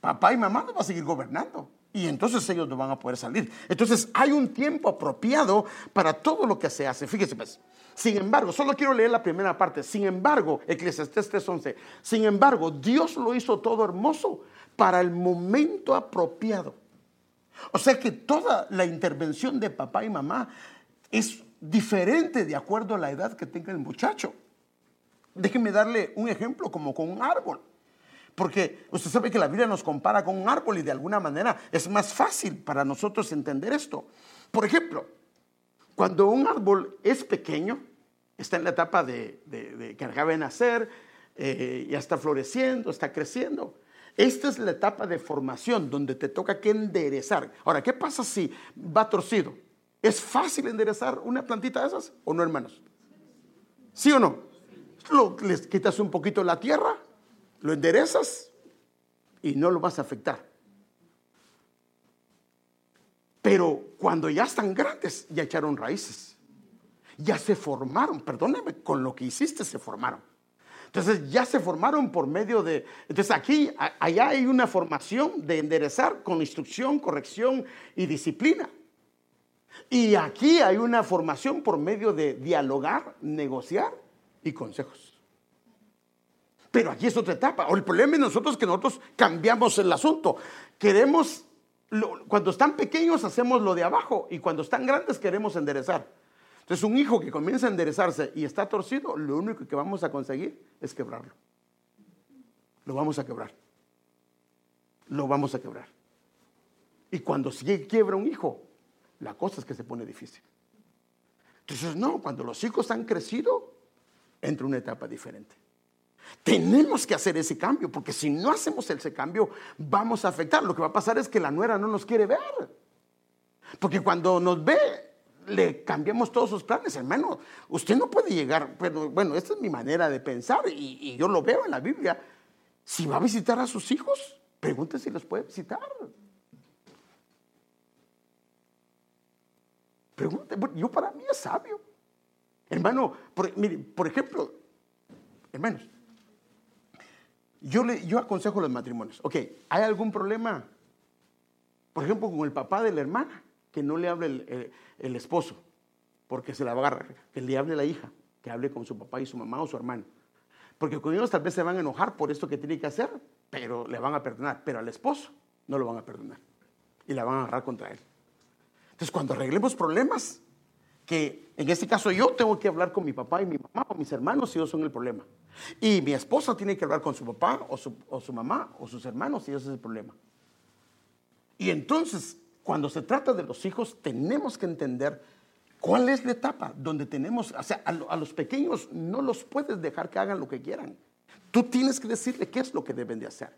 Papá y mamá no van a seguir gobernando. Y entonces ellos no van a poder salir. Entonces hay un tiempo apropiado para todo lo que se hace. Fíjese pues. Sin embargo, solo quiero leer la primera parte. Sin embargo, Eclesiastés 3:11. Sin embargo, Dios lo hizo todo hermoso para el momento apropiado. O sea que toda la intervención de papá y mamá es diferente de acuerdo a la edad que tenga el muchacho. Déjenme darle un ejemplo como con un árbol. Porque usted sabe que la Biblia nos compara con un árbol y de alguna manera es más fácil para nosotros entender esto. Por ejemplo, cuando un árbol es pequeño, está en la etapa de, que acaba de nacer, eh, ya está floreciendo, está creciendo. Esta es la etapa de formación donde te toca que enderezar. Ahora, ¿qué pasa si va torcido? ¿Es fácil enderezar una plantita de esas o no, hermanos? ¿Sí o no? Les quitas un poquito la tierra, lo enderezas y no lo vas a afectar. Pero cuando ya están grandes, ya echaron raíces. Ya se formaron, perdóneme, con lo que hiciste se formaron. Entonces ya se formaron por medio de... Entonces aquí, allá hay una formación de enderezar con instrucción, corrección y disciplina. Y aquí hay una formación por medio de dialogar, negociar y consejos. Pero aquí es otra etapa. O el problema es nosotros que nosotros cambiamos el asunto. Queremos, cuando están pequeños hacemos lo de abajo y cuando están grandes queremos enderezar. Entonces un hijo que comienza a enderezarse y está torcido, lo único que vamos a conseguir es quebrarlo. Lo vamos a quebrar. Lo vamos a quebrar. Y cuando se quiebra un hijo, la cosa es que se pone difícil. Entonces, no, cuando los hijos han crecido, entra una etapa diferente. Tenemos que hacer ese cambio, porque si no hacemos ese cambio, vamos a afectar. Lo que va a pasar es que la nuera no nos quiere ver. Porque cuando nos ve, le cambiamos todos sus planes, hermano. Usted no puede llegar, pero bueno, esta es mi manera de pensar y, yo lo veo en la Biblia. Si va a visitar a sus hijos, pregúntese si los puede visitar. Pregunte, yo para mí es sabio. Hermano, por, por ejemplo, hermanos, yo, le, yo aconsejo los matrimonios. Ok, ¿hay algún problema? Por ejemplo, con el papá de la hermana, que no le hable el, esposo, porque se la va a agarrar, que le hable la hija, que hable con su papá y su mamá o su hermano. Porque con ellos tal vez se van a enojar por esto que tiene que hacer, pero le van a perdonar. Pero al esposo no lo van a perdonar. Y la van a agarrar contra él. Entonces, cuando arreglemos problemas, que en este caso yo tengo que hablar con mi papá y mi mamá o mis hermanos si ellos son el problema. Y mi esposa tiene que hablar con su papá o su, o su mamá o sus hermanos si ellos es el problema. Y entonces, cuando se trata de los hijos, tenemos que entender cuál es la etapa donde tenemos, o sea, a, a los pequeños no los puedes dejar que hagan lo que quieran. Tú tienes que decirle qué es lo que deben de hacer.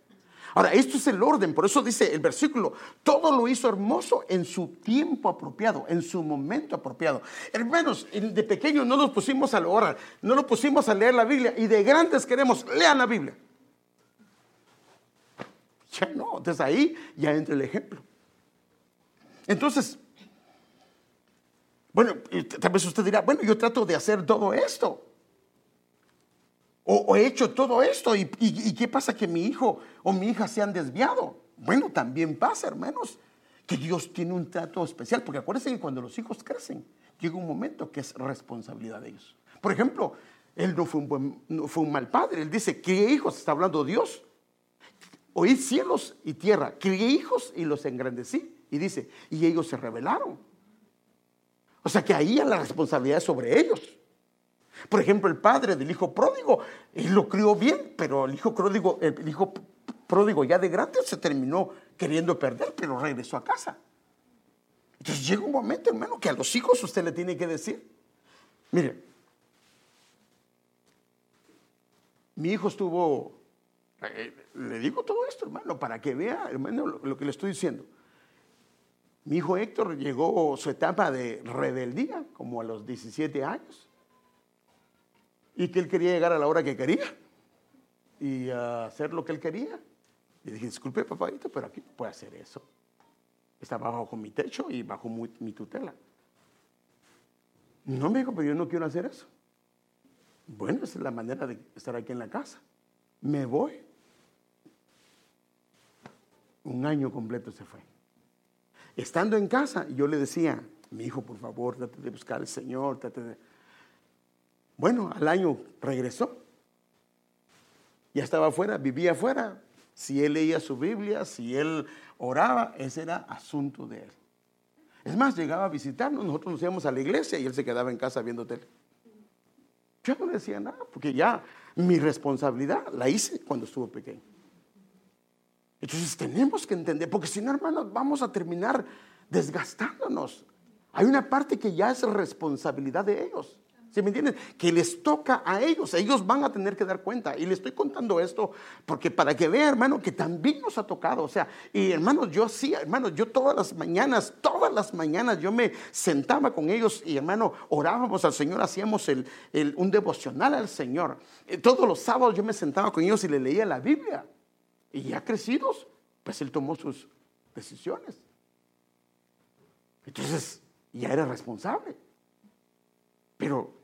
Ahora, esto es el orden, por eso dice el versículo, todo lo hizo hermoso en su tiempo apropiado, en su momento apropiado. Hermanos, de pequeños no nos pusimos a orar, no nos pusimos a leer la Biblia y de grandes queremos, lean la Biblia. Ya no, entonces ahí ya entra el ejemplo. Entonces, bueno, tal vez usted dirá, bueno, yo trato de hacer todo esto. O, he hecho todo esto y, qué pasa que mi hijo o mi hija se han desviado. Bueno, también pasa, hermanos, que Dios tiene un trato especial, porque acuérdense que cuando los hijos crecen, llega un momento que es responsabilidad de ellos. Por ejemplo, él no fue un, buen, no fue un mal padre, él dice, crié hijos, está hablando Dios. Oí cielos y tierra, crié hijos y los engrandecí. Y dice, y ellos se rebelaron. O sea que ahí la responsabilidad es sobre ellos. Por ejemplo, el padre del hijo pródigo, él lo crió bien, pero el hijo pródigo, el hijo pródigo ya de grande se terminó queriendo perder, pero regresó a casa. Entonces llega un momento, hermano, que a los hijos usted le tiene que decir, mire, mi hijo estuvo, eh, le digo todo esto, hermano, para que vea, hermano, lo que le estoy diciendo. Mi hijo Héctor llegó su etapa de rebeldía, como a los 17 años y que él quería llegar a la hora que quería y hacer lo que él quería. Y dije, disculpe, papadito, pero aquí no puede hacer eso. Está bajo mi techo y bajo mi tutela. No me dijo, pero yo no quiero hacer eso. Bueno, esa es la manera de estar aquí en la casa. Me voy. Un año completo se fue. estando en casa, yo le decía, mi hijo, por favor, trate de buscar al Señor, trate de... Bueno, al año regresó. Ya estaba afuera, vivía afuera. Si él leía su Biblia, si él oraba, ese era asunto de él. Es más, llegaba a visitarnos, nosotros nos íbamos a la iglesia y él se quedaba en casa viendo tele. Yo no decía nada, porque ya mi responsabilidad la hice cuando estuvo pequeño. Entonces tenemos que entender, porque si no, hermanos, vamos a terminar desgastándonos. Hay una parte que ya es responsabilidad de ellos. ¿Sí me entienden? Que les toca a ellos, ellos van a tener que dar cuenta. Y le estoy contando esto porque para que vea, hermano, que también nos ha tocado. O sea, y hermanos, yo sí, hermanos, yo todas las mañanas, todas las mañanas yo me sentaba con ellos y hermano, orábamos al Señor, hacíamos el, un devocional al Señor. Eh, todos los sábados yo me sentaba con ellos y le leía la Biblia. Y ya crecidos, pues él tomó sus decisiones. Entonces, ya era responsable. Pero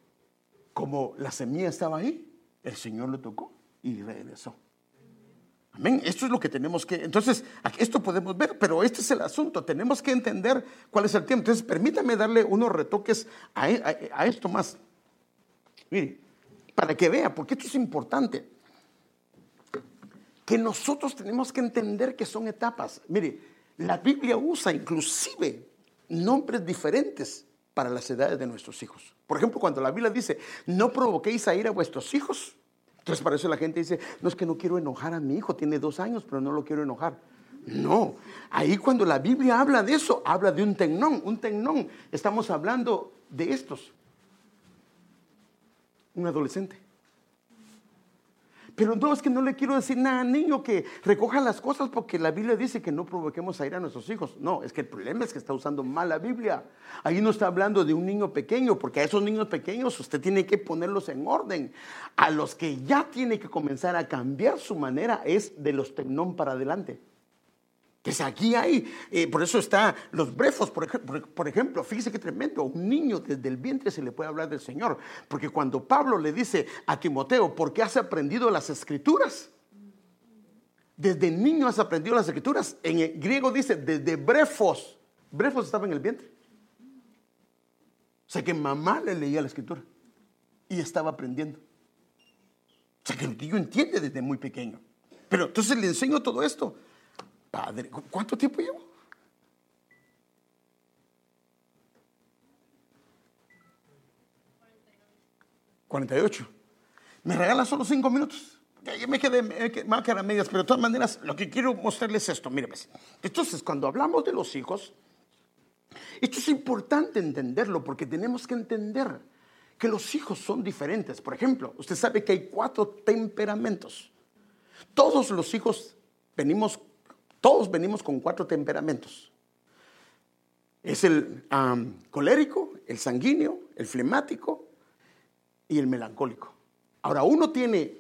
como la semilla estaba ahí, el Señor lo tocó y regresó. Amén. Esto es lo que tenemos que. Entonces, esto podemos ver, pero este es el asunto. Tenemos que entender cuál es el tiempo. Entonces, permítame darle unos retoques a, a esto más. Mire, para que vea, porque esto es importante. Que nosotros tenemos que entender que son etapas. Mire, la Biblia usa inclusive nombres diferentes para las edades de nuestros hijos. Por ejemplo, cuando la Biblia dice, no provoquéis a ir a vuestros hijos. Entonces para eso la gente dice, no es que no quiero enojar a mi hijo, tiene dos años, pero no lo quiero enojar. No, ahí cuando la Biblia habla de eso, habla de un tecnón, un tecnón. Estamos hablando de estos. Un adolescente. Pero no, es que no le quiero decir nada al niño que recoja las cosas porque la Biblia dice que no provoquemos a ir a nuestros hijos. No, es que el problema es que está usando mal la Biblia. Ahí no está hablando de un niño pequeño, porque a esos niños pequeños usted tiene que ponerlos en orden. A los que ya tiene que comenzar a cambiar su manera es de los tecnón para adelante. Entonces aquí hay, por eso está los brefos, por, por, ejemplo, fíjese qué tremendo, a un niño desde el vientre se le puede hablar del Señor, porque cuando Pablo le dice a Timoteo, ¿por qué has aprendido las escrituras? Desde niño has aprendido las escrituras, en el griego dice desde brefos, brefos estaba en el vientre. O sea que mamá le leía la escritura y estaba aprendiendo. O sea que el niño entiende desde muy pequeño. Pero entonces le enseño todo esto. Padre, ¿cuánto tiempo llevo? ¿48? ¿Me regala solo cinco minutos? Me quedé, me quedé a medias, pero de todas maneras, lo que quiero mostrarles es esto. Mire, pues, entonces, cuando hablamos de los hijos, esto es importante entenderlo porque tenemos que entender que los hijos son diferentes. Por ejemplo, usted sabe que hay cuatro temperamentos. Todos los hijos venimos todos venimos con cuatro temperamentos. Es el colérico, el sanguíneo, el flemático y el melancólico. Ahora, uno tiene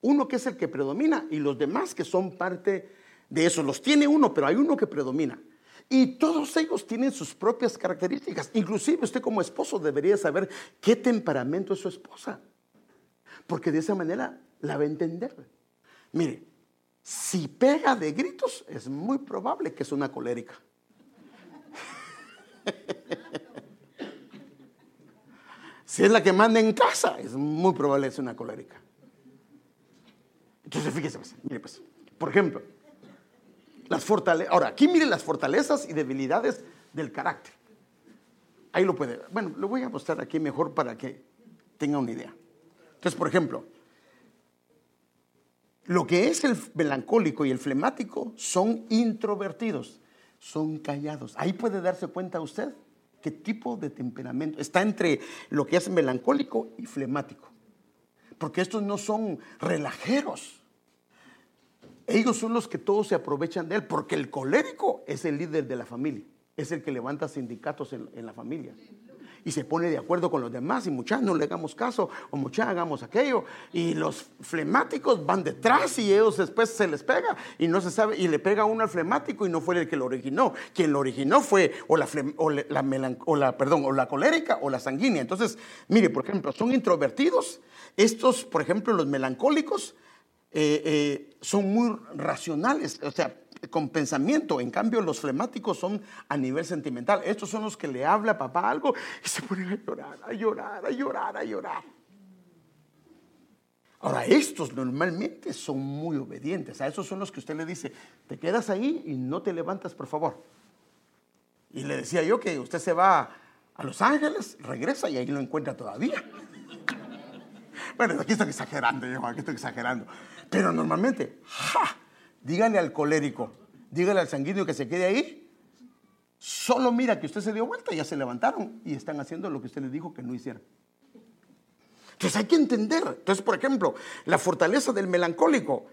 uno que es el que predomina y los demás que son parte de eso. Los tiene uno, pero hay uno que predomina. Y todos ellos tienen sus propias características. Inclusive usted como esposo debería saber qué temperamento es su esposa. Porque de esa manera la va a entender. Mire, si pega de gritos, es muy probable que es una colérica. [LAUGHS] si es la que manda en casa, es muy probable que es una colérica. Entonces, fíjese, pues, mire pues, por ejemplo, las fortalezas. Ahora, aquí mire las fortalezas y debilidades del carácter. Ahí lo puede. Bueno, lo voy a mostrar aquí mejor para que tenga una idea. Entonces, por ejemplo, lo que es el melancólico y el flemático son introvertidos, son callados. Ahí puede darse cuenta usted qué tipo de temperamento está entre lo que es melancólico y flemático. Porque estos no son relajeros. Ellos son los que todos se aprovechan de él, porque el colérico es el líder de la familia, es el que levanta sindicatos en, en la familia y se pone de acuerdo con los demás y muchas no le hagamos caso o muchas hagamos aquello. Y los flemáticos van detrás y ellos después se les pega y no se sabe y le pega uno al flemático y no fue el que lo originó. Quien lo originó fue o la, o la, perdón o la colérica o la sanguínea. Entonces mire por ejemplo son introvertidos. Estos por ejemplo los melancólicos eh, eh, son muy racionales. O sea con pensamiento. En cambio, los flemáticos son a nivel sentimental. Estos son los que le habla a papá algo y se ponen a llorar, a llorar, a llorar, a llorar. Ahora, estos normalmente son muy obedientes. A esos son los que usted le dice, te quedas ahí y no te levantas, por favor. Y le decía yo que usted se va a Los Ángeles, regresa y ahí lo encuentra todavía. [LAUGHS] Bueno, aquí estoy exagerando, yo, aquí estoy exagerando. Pero normalmente, ¡ja! Dígale al colérico, dígale al sanguíneo que se quede ahí. Solo mira que usted se dio vuelta, ya se levantaron y están haciendo lo que usted les dijo que no hicieran. Entonces hay que entender. Entonces, por ejemplo, la fortaleza del melancólico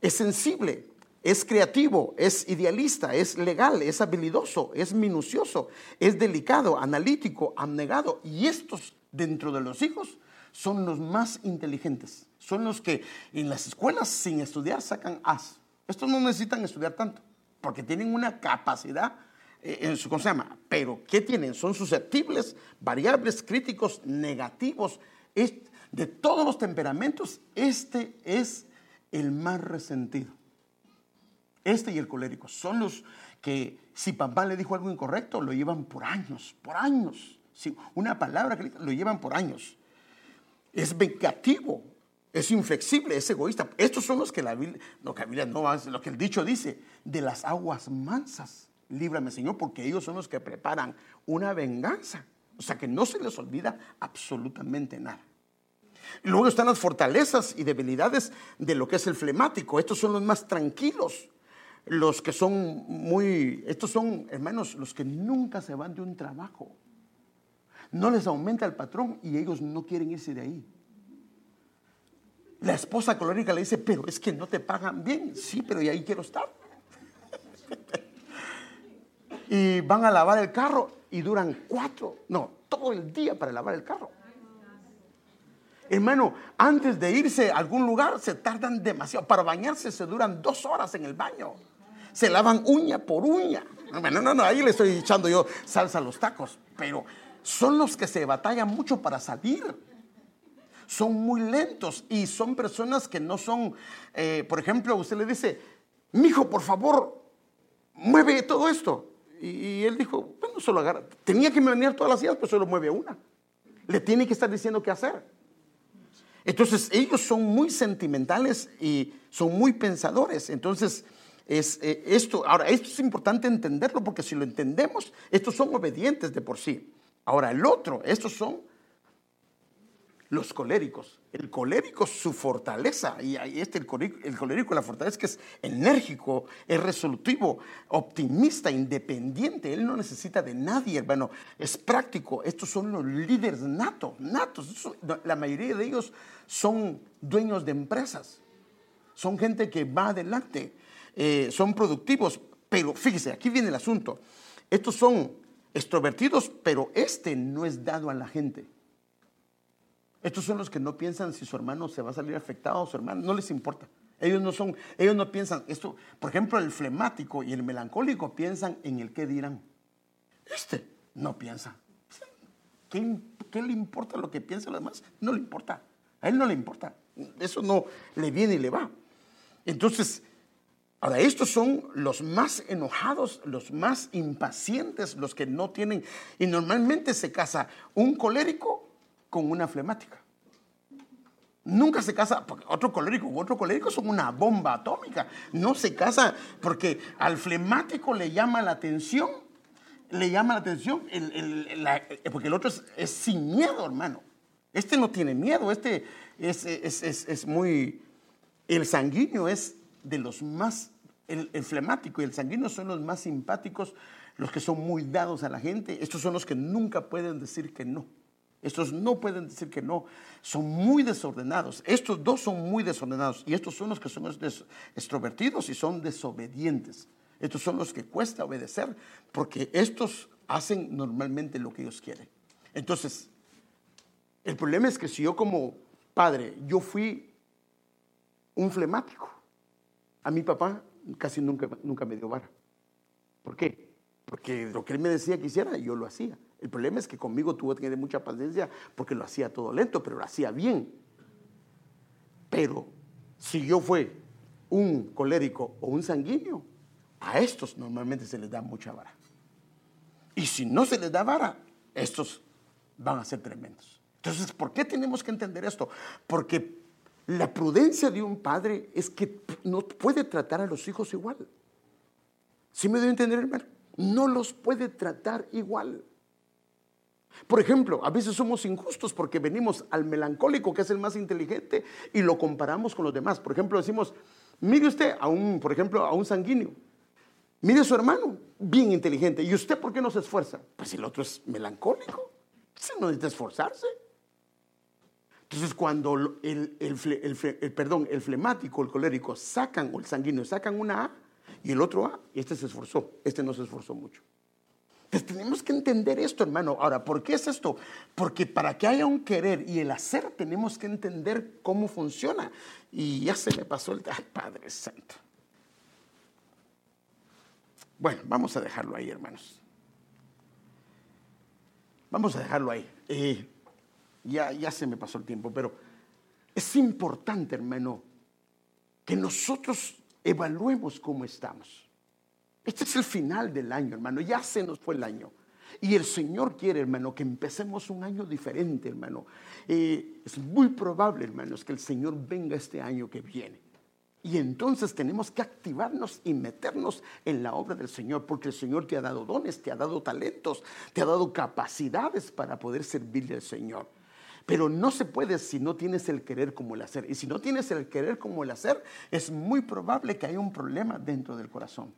es sensible, es creativo, es idealista, es legal, es habilidoso, es minucioso, es delicado, analítico, abnegado. Y estos, dentro de los hijos, son los más inteligentes. Son los que en las escuelas sin estudiar sacan as. Estos no necesitan estudiar tanto, porque tienen una capacidad eh, en su, ¿cómo se llama? Pero ¿qué tienen? Son susceptibles, variables, críticos, negativos, de todos los temperamentos, este es el más resentido. Este y el colérico son los que si papá le dijo algo incorrecto, lo llevan por años, por años. Si una palabra que lo llevan por años. Es vengativo, es inflexible, es egoísta. Estos son los que la Biblia, no, que no, lo que el dicho dice, de las aguas mansas. Líbrame, Señor, porque ellos son los que preparan una venganza. O sea que no se les olvida absolutamente nada. Luego están las fortalezas y debilidades de lo que es el flemático. Estos son los más tranquilos, los que son muy, estos son, hermanos, los que nunca se van de un trabajo. No les aumenta el patrón y ellos no quieren irse de ahí. La esposa colórica le dice, pero es que no te pagan bien. Sí, pero y ahí quiero estar. [LAUGHS] y van a lavar el carro y duran cuatro, no, todo el día para lavar el carro. Hermano, antes de irse a algún lugar se tardan demasiado. Para bañarse se duran dos horas en el baño. Se lavan uña por uña. No, no, no, ahí le estoy echando yo salsa a los tacos. Pero son los que se batallan mucho para salir. Son muy lentos y son personas que no son, eh, por ejemplo, usted le dice, mijo, por favor, mueve todo esto. Y, él dijo, bueno, solo agarra. Tenía que venir todas las días, pues solo mueve una. Le tiene que estar diciendo qué hacer. Entonces ellos son muy sentimentales y son muy pensadores. Entonces, es, eh, esto, ahora, esto es importante entenderlo porque si lo entendemos, estos son obedientes de por sí. Ahora, el otro, estos son los coléricos. El colérico, su fortaleza, y está el colérico, el colérico, la fortaleza es que es enérgico, es resolutivo, optimista, independiente. Él no necesita de nadie, hermano. Es práctico. Estos son los líderes natos, natos. La mayoría de ellos son dueños de empresas. Son gente que va adelante, eh, son productivos. Pero fíjese, aquí viene el asunto. Estos son extrovertidos, pero este no es dado a la gente. Estos son los que no piensan si su hermano se va a salir afectado o su hermano, no les importa. Ellos no son, ellos no piensan esto. Por ejemplo, el flemático y el melancólico piensan en el qué dirán. Este no piensa. ¿Qué, qué le importa lo que piensa los demás? No le importa. A él no le importa. Eso no le viene y le va. Entonces, ahora estos son los más enojados, los más impacientes, los que no tienen. Y normalmente se casa un colérico con una flemática. Nunca se casa, porque otro colérico otro colérico son una bomba atómica. No se casa porque al flemático le llama la atención, le llama la atención, porque el otro es, sin miedo, hermano. Este no tiene miedo, este es, es, muy... El sanguíneo es de los más, el, el flemático y el sanguíneo son los más simpáticos, los que son muy dados a la gente. Estos son los que nunca pueden decir que no. Estos no pueden decir que no, son muy desordenados. Estos dos son muy desordenados y estos son los que son extrovertidos y son desobedientes. Estos son los que cuesta obedecer porque estos hacen normalmente lo que ellos quieren. Entonces, el problema es que si yo como padre, yo fui un flemático, a mi papá casi nunca, nunca me dio vara. ¿Por qué? Porque lo que él me decía que hiciera, yo lo hacía. El problema es que conmigo tuvo que tener mucha paciencia porque lo hacía todo lento, pero lo hacía bien. Pero si yo fue un colérico o un sanguíneo, a estos normalmente se les da mucha vara. Y si no se les da vara, estos van a ser tremendos. Entonces, ¿por qué tenemos que entender esto? Porque la prudencia de un padre es que no puede tratar a los hijos igual. ¿Sí me debe entender, hermano? No los puede tratar igual. Por ejemplo, a veces somos injustos porque venimos al melancólico, que es el más inteligente, y lo comparamos con los demás. Por ejemplo, decimos, mire usted a un, por ejemplo, a un sanguíneo. Mire a su hermano, bien inteligente. ¿Y usted por qué no se esfuerza? Pues el otro es melancólico. Se no necesita esforzarse. Entonces, cuando el, el, perdón, el flemático, el colérico sacan, o el sanguíneo sacan una A y el otro A, y este se esforzó, este no se esforzó mucho. Entonces tenemos que entender esto, hermano. Ahora, ¿por qué es esto? Porque para que haya un querer y el hacer, tenemos que entender cómo funciona. Y ya se me pasó el... ¡Ay, Padre Santo! Bueno, vamos a dejarlo ahí, hermanos. Vamos a dejarlo ahí. Eh, ya, ya se me pasó el tiempo, pero es importante, hermano, que nosotros evaluemos cómo estamos. Este es el final del año, hermano. Ya se nos fue el año. Y el Señor quiere, hermano, que empecemos un año diferente, hermano. Eh, es muy probable, hermanos, que el Señor venga este año que viene. Y entonces tenemos que activarnos y meternos en la obra del Señor, porque el Señor te ha dado dones, te ha dado talentos, te ha dado capacidades para poder servirle al Señor. Pero no se puede si no tienes el querer como el hacer. Y si no tienes el querer como el hacer, es muy probable que haya un problema dentro del corazón.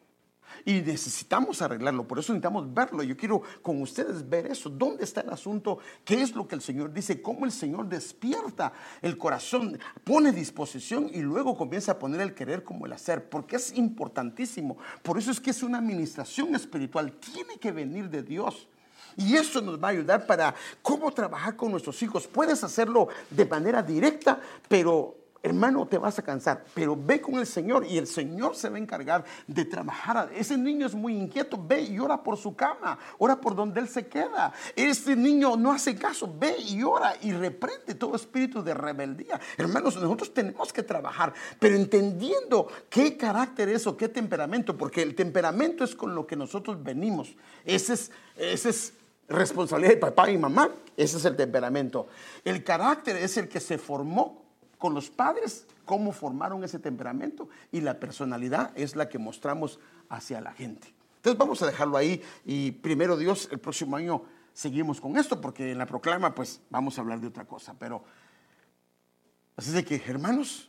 Y necesitamos arreglarlo, por eso necesitamos verlo. Yo quiero con ustedes ver eso. ¿Dónde está el asunto? ¿Qué es lo que el Señor dice? ¿Cómo el Señor despierta el corazón, pone disposición y luego comienza a poner el querer como el hacer? Porque es importantísimo. Por eso es que es una administración espiritual. Tiene que venir de Dios. Y eso nos va a ayudar para cómo trabajar con nuestros hijos. Puedes hacerlo de manera directa, pero hermano, te vas a cansar, pero ve con el Señor y el Señor se va a encargar de trabajar. Ese niño es muy inquieto, ve y ora por su cama, ora por donde él se queda. Ese niño no hace caso, ve y ora y reprende todo espíritu de rebeldía. Hermanos, nosotros tenemos que trabajar, pero entendiendo qué carácter es o qué temperamento, porque el temperamento es con lo que nosotros venimos. Ese es, ese es responsabilidad de papá y mamá. Ese es el temperamento. El carácter es el que se formó con los padres, cómo formaron ese temperamento y la personalidad es la que mostramos hacia la gente. Entonces vamos a dejarlo ahí y primero Dios, el próximo año seguimos con esto porque en la proclama pues vamos a hablar de otra cosa. Pero así de que hermanos,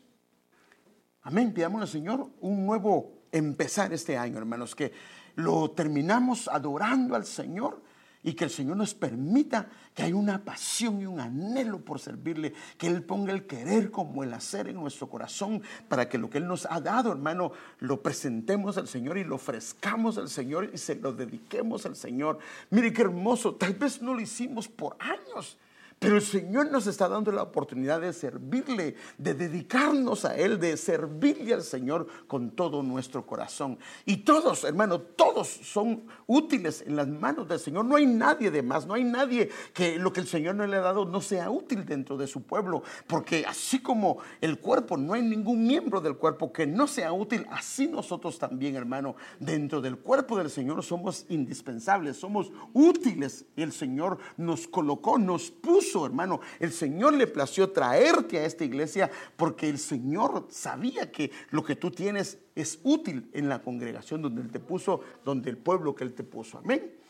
amén, pidamos al Señor un nuevo empezar este año, hermanos, que lo terminamos adorando al Señor y que el Señor nos permita que haya una pasión y un anhelo por servirle, que Él ponga el querer como el hacer en nuestro corazón para que lo que Él nos ha dado, hermano, lo presentemos al Señor y lo ofrezcamos al Señor y se lo dediquemos al Señor. Mire qué hermoso, tal vez no lo hicimos por años, pero el Señor nos está dando la oportunidad de servirle, de dedicarnos a Él, de servirle al Señor con todo nuestro corazón. Y todos, hermano, todos son útiles en las manos del Señor. No hay nadie de más, no hay nadie que lo que el Señor no le ha dado no sea útil dentro de su pueblo. Porque así como el cuerpo, no hay ningún miembro del cuerpo que no sea útil, así nosotros también, hermano, dentro del cuerpo del Señor somos indispensables, somos útiles. El Señor nos colocó, nos puso hermano. El Señor le plació traerte a esta iglesia porque el Señor sabía que lo que tú tienes es útil en la congregación donde Él te puso, donde el pueblo que Él te puso. Amén.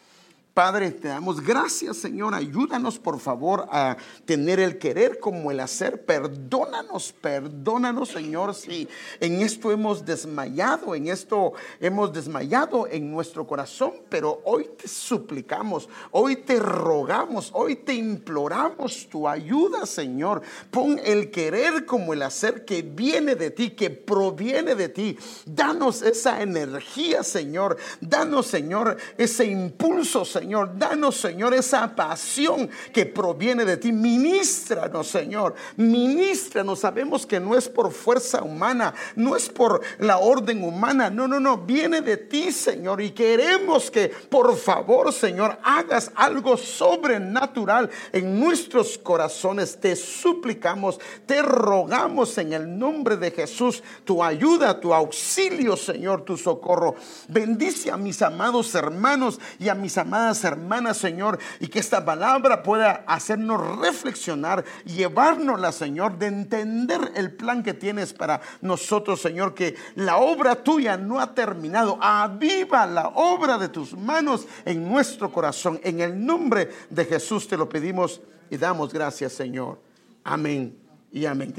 Padre, te damos gracias, Señor. Ayúdanos, por favor, a tener el querer como el hacer. Perdónanos, perdónanos, Señor, si en esto hemos desmayado, en esto hemos desmayado en nuestro corazón. Pero hoy te suplicamos, hoy te rogamos, hoy te imploramos tu ayuda, Señor. Pon el querer como el hacer que viene de ti, que proviene de ti. Danos esa energía, Señor. Danos, Señor, ese impulso, Señor Señor. Danos, Señor, esa pasión que proviene de ti. Ministranos, Señor. Ministranos. Sabemos que no es por fuerza humana, no es por la orden humana. No, no, no. Viene de ti, Señor. Y queremos que, por favor, Señor, hagas algo sobrenatural en nuestros corazones. Te suplicamos, te rogamos en el nombre de Jesús tu ayuda, tu auxilio, Señor, tu socorro. Bendice a mis amados hermanos y a mis hermanas, Señor, y que esta palabra pueda hacernos reflexionar, llevárnosla, Señor, de entender el plan que tienes para nosotros, Señor, que la obra tuya no ha terminado. Aviva la obra de tus manos en nuestro corazón. En el nombre de Jesús te lo pedimos y damos gracias, Señor. Amén y amén.